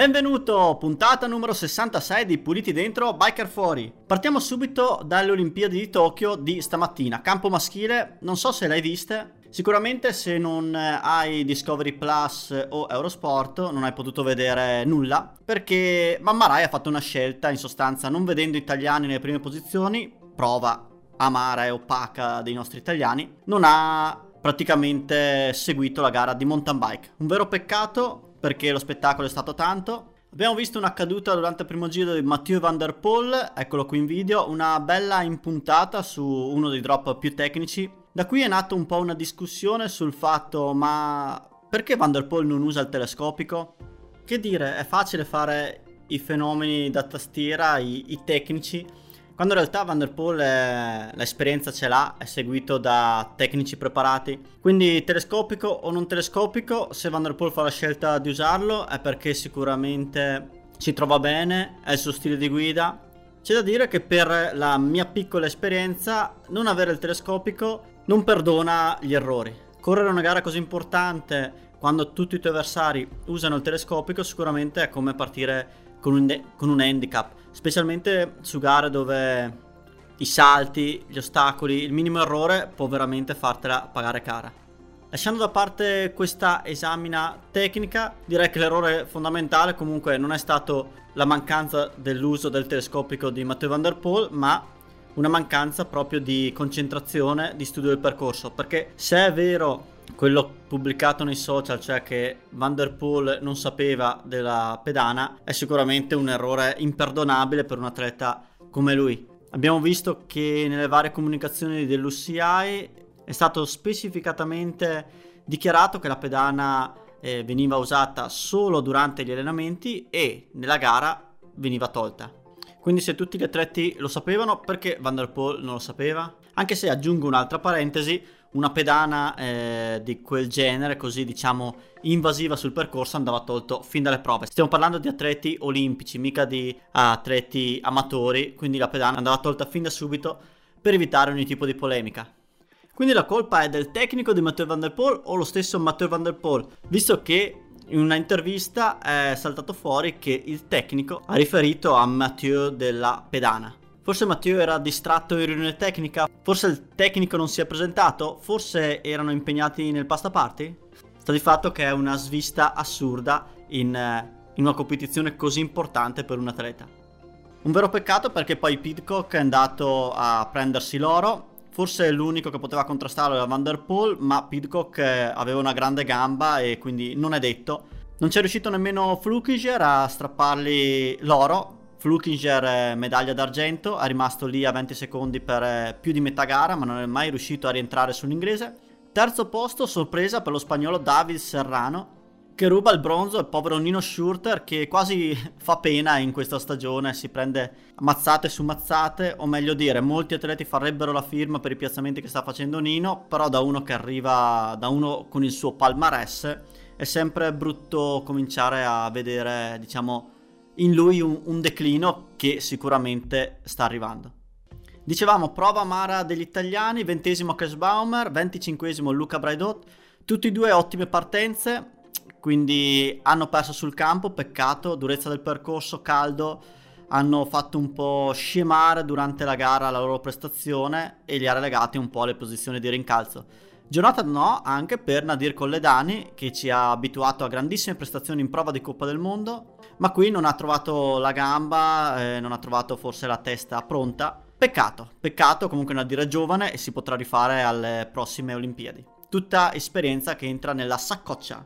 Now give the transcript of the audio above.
Benvenuto, puntata numero 66 di Puliti Dentro, Biker Fuori. Partiamo subito dalle Olimpiadi di Tokyo di stamattina. Campo maschile, non so se l'hai viste. Sicuramente se non hai Discovery Plus o Eurosport non hai potuto vedere nulla perché Mammarai ha fatto una scelta, in sostanza non vedendo italiani nelle prime posizioni, prova amara e opaca dei nostri italiani, non ha praticamente seguito la gara di mountain bike. Un vero peccato perché lo spettacolo è stato tanto. Abbiamo visto una caduta durante il primo giro di Mathieu Van Der Poel, eccolo qui in video, una bella impuntata su uno dei drop più tecnici. Da qui è nata un po' una discussione sul fatto ma perché Van Der Poel non usa il telescopico? Che dire, è facile fare i fenomeni da tastiera, i, i tecnici, quando in realtà Van der Poel è, l'esperienza ce l'ha, è seguito da tecnici preparati. Quindi telescopico o non telescopico, se Van der Poel fa la scelta di usarlo è perché sicuramente ci trova bene, è il suo stile di guida. C'è da dire che per la mia piccola esperienza non avere il telescopico non perdona gli errori. Correre una gara così importante quando tutti i tuoi avversari usano il telescopico sicuramente è come partire con un, con un handicap, specialmente su gare dove i salti, gli ostacoli, il minimo errore può veramente fartela pagare cara. Lasciando da parte questa esamina tecnica, direi che l'errore fondamentale comunque non è stato la mancanza dell'uso del telescopico di Matteo Van Der Poel, ma una mancanza proprio di concentrazione, di studio del percorso, perché se è vero quello pubblicato nei social, cioè che Van Der Poel non sapeva della pedana, è sicuramente un errore imperdonabile per un atleta come lui. Abbiamo visto che nelle varie comunicazioni dell'UCI è stato specificatamente dichiarato che la pedana eh, veniva usata solo durante gli allenamenti e nella gara veniva tolta. Quindi se tutti gli atleti lo sapevano, perché Van Der Poel non lo sapeva? Anche se aggiungo un'altra parentesi, una pedana eh, di quel genere, così diciamo invasiva sul percorso, andava tolto fin dalle prove. Stiamo parlando di atleti olimpici, mica di atleti amatori, quindi la pedana andava tolta fin da subito per evitare ogni tipo di polemica. Quindi la colpa è del tecnico di Matteo Van Der Poel o lo stesso Matteo Van Der Poel, visto che in una intervista è saltato fuori che il tecnico ha riferito a Matteo della pedana. Forse Matteo era distratto in riunione tecnica? Forse il tecnico non si è presentato? Forse erano impegnati nel pasta party? Sta di fatto che è una svista assurda in, eh, in una competizione così importante per un atleta. Un vero peccato perché poi Pidcock è andato a prendersi l'oro. Forse l'unico che poteva contrastarlo era Van Der Poel, ma Pidcock eh, aveva una grande gamba e quindi non è detto. Non c'è riuscito nemmeno Flukiger a strappargli l'oro, Flukinger medaglia d'argento, è rimasto lì a 20 secondi per eh, più di metà gara, ma non è mai riuscito a rientrare sull'inglese. Terzo posto, sorpresa per lo spagnolo David Serrano, che ruba il bronzo al povero Nino Schurter, che quasi fa pena in questa stagione, si prende mazzate su mazzate, o meglio dire, molti atleti farebbero la firma per i piazzamenti che sta facendo Nino, però da uno che arriva, da uno con il suo palmarès, è sempre brutto cominciare a vedere, diciamo, in lui un, un declino che sicuramente sta arrivando. Dicevamo prova amara degli italiani, ventesimo Baumer, venticinquesimo Luca Braidot, tutti e due ottime partenze, quindi hanno perso sul campo, peccato, durezza del percorso, caldo, hanno fatto un po' scemare durante la gara la loro prestazione e li ha relegati un po' alle posizioni di rincalzo. Giornata no anche per Nadir Colledani che ci ha abituato a grandissime prestazioni in prova di Coppa del Mondo, ma qui non ha trovato la gamba, eh, non ha trovato forse la testa pronta. Peccato, peccato, comunque Nadir è giovane e si potrà rifare alle prossime Olimpiadi. Tutta esperienza che entra nella saccoccia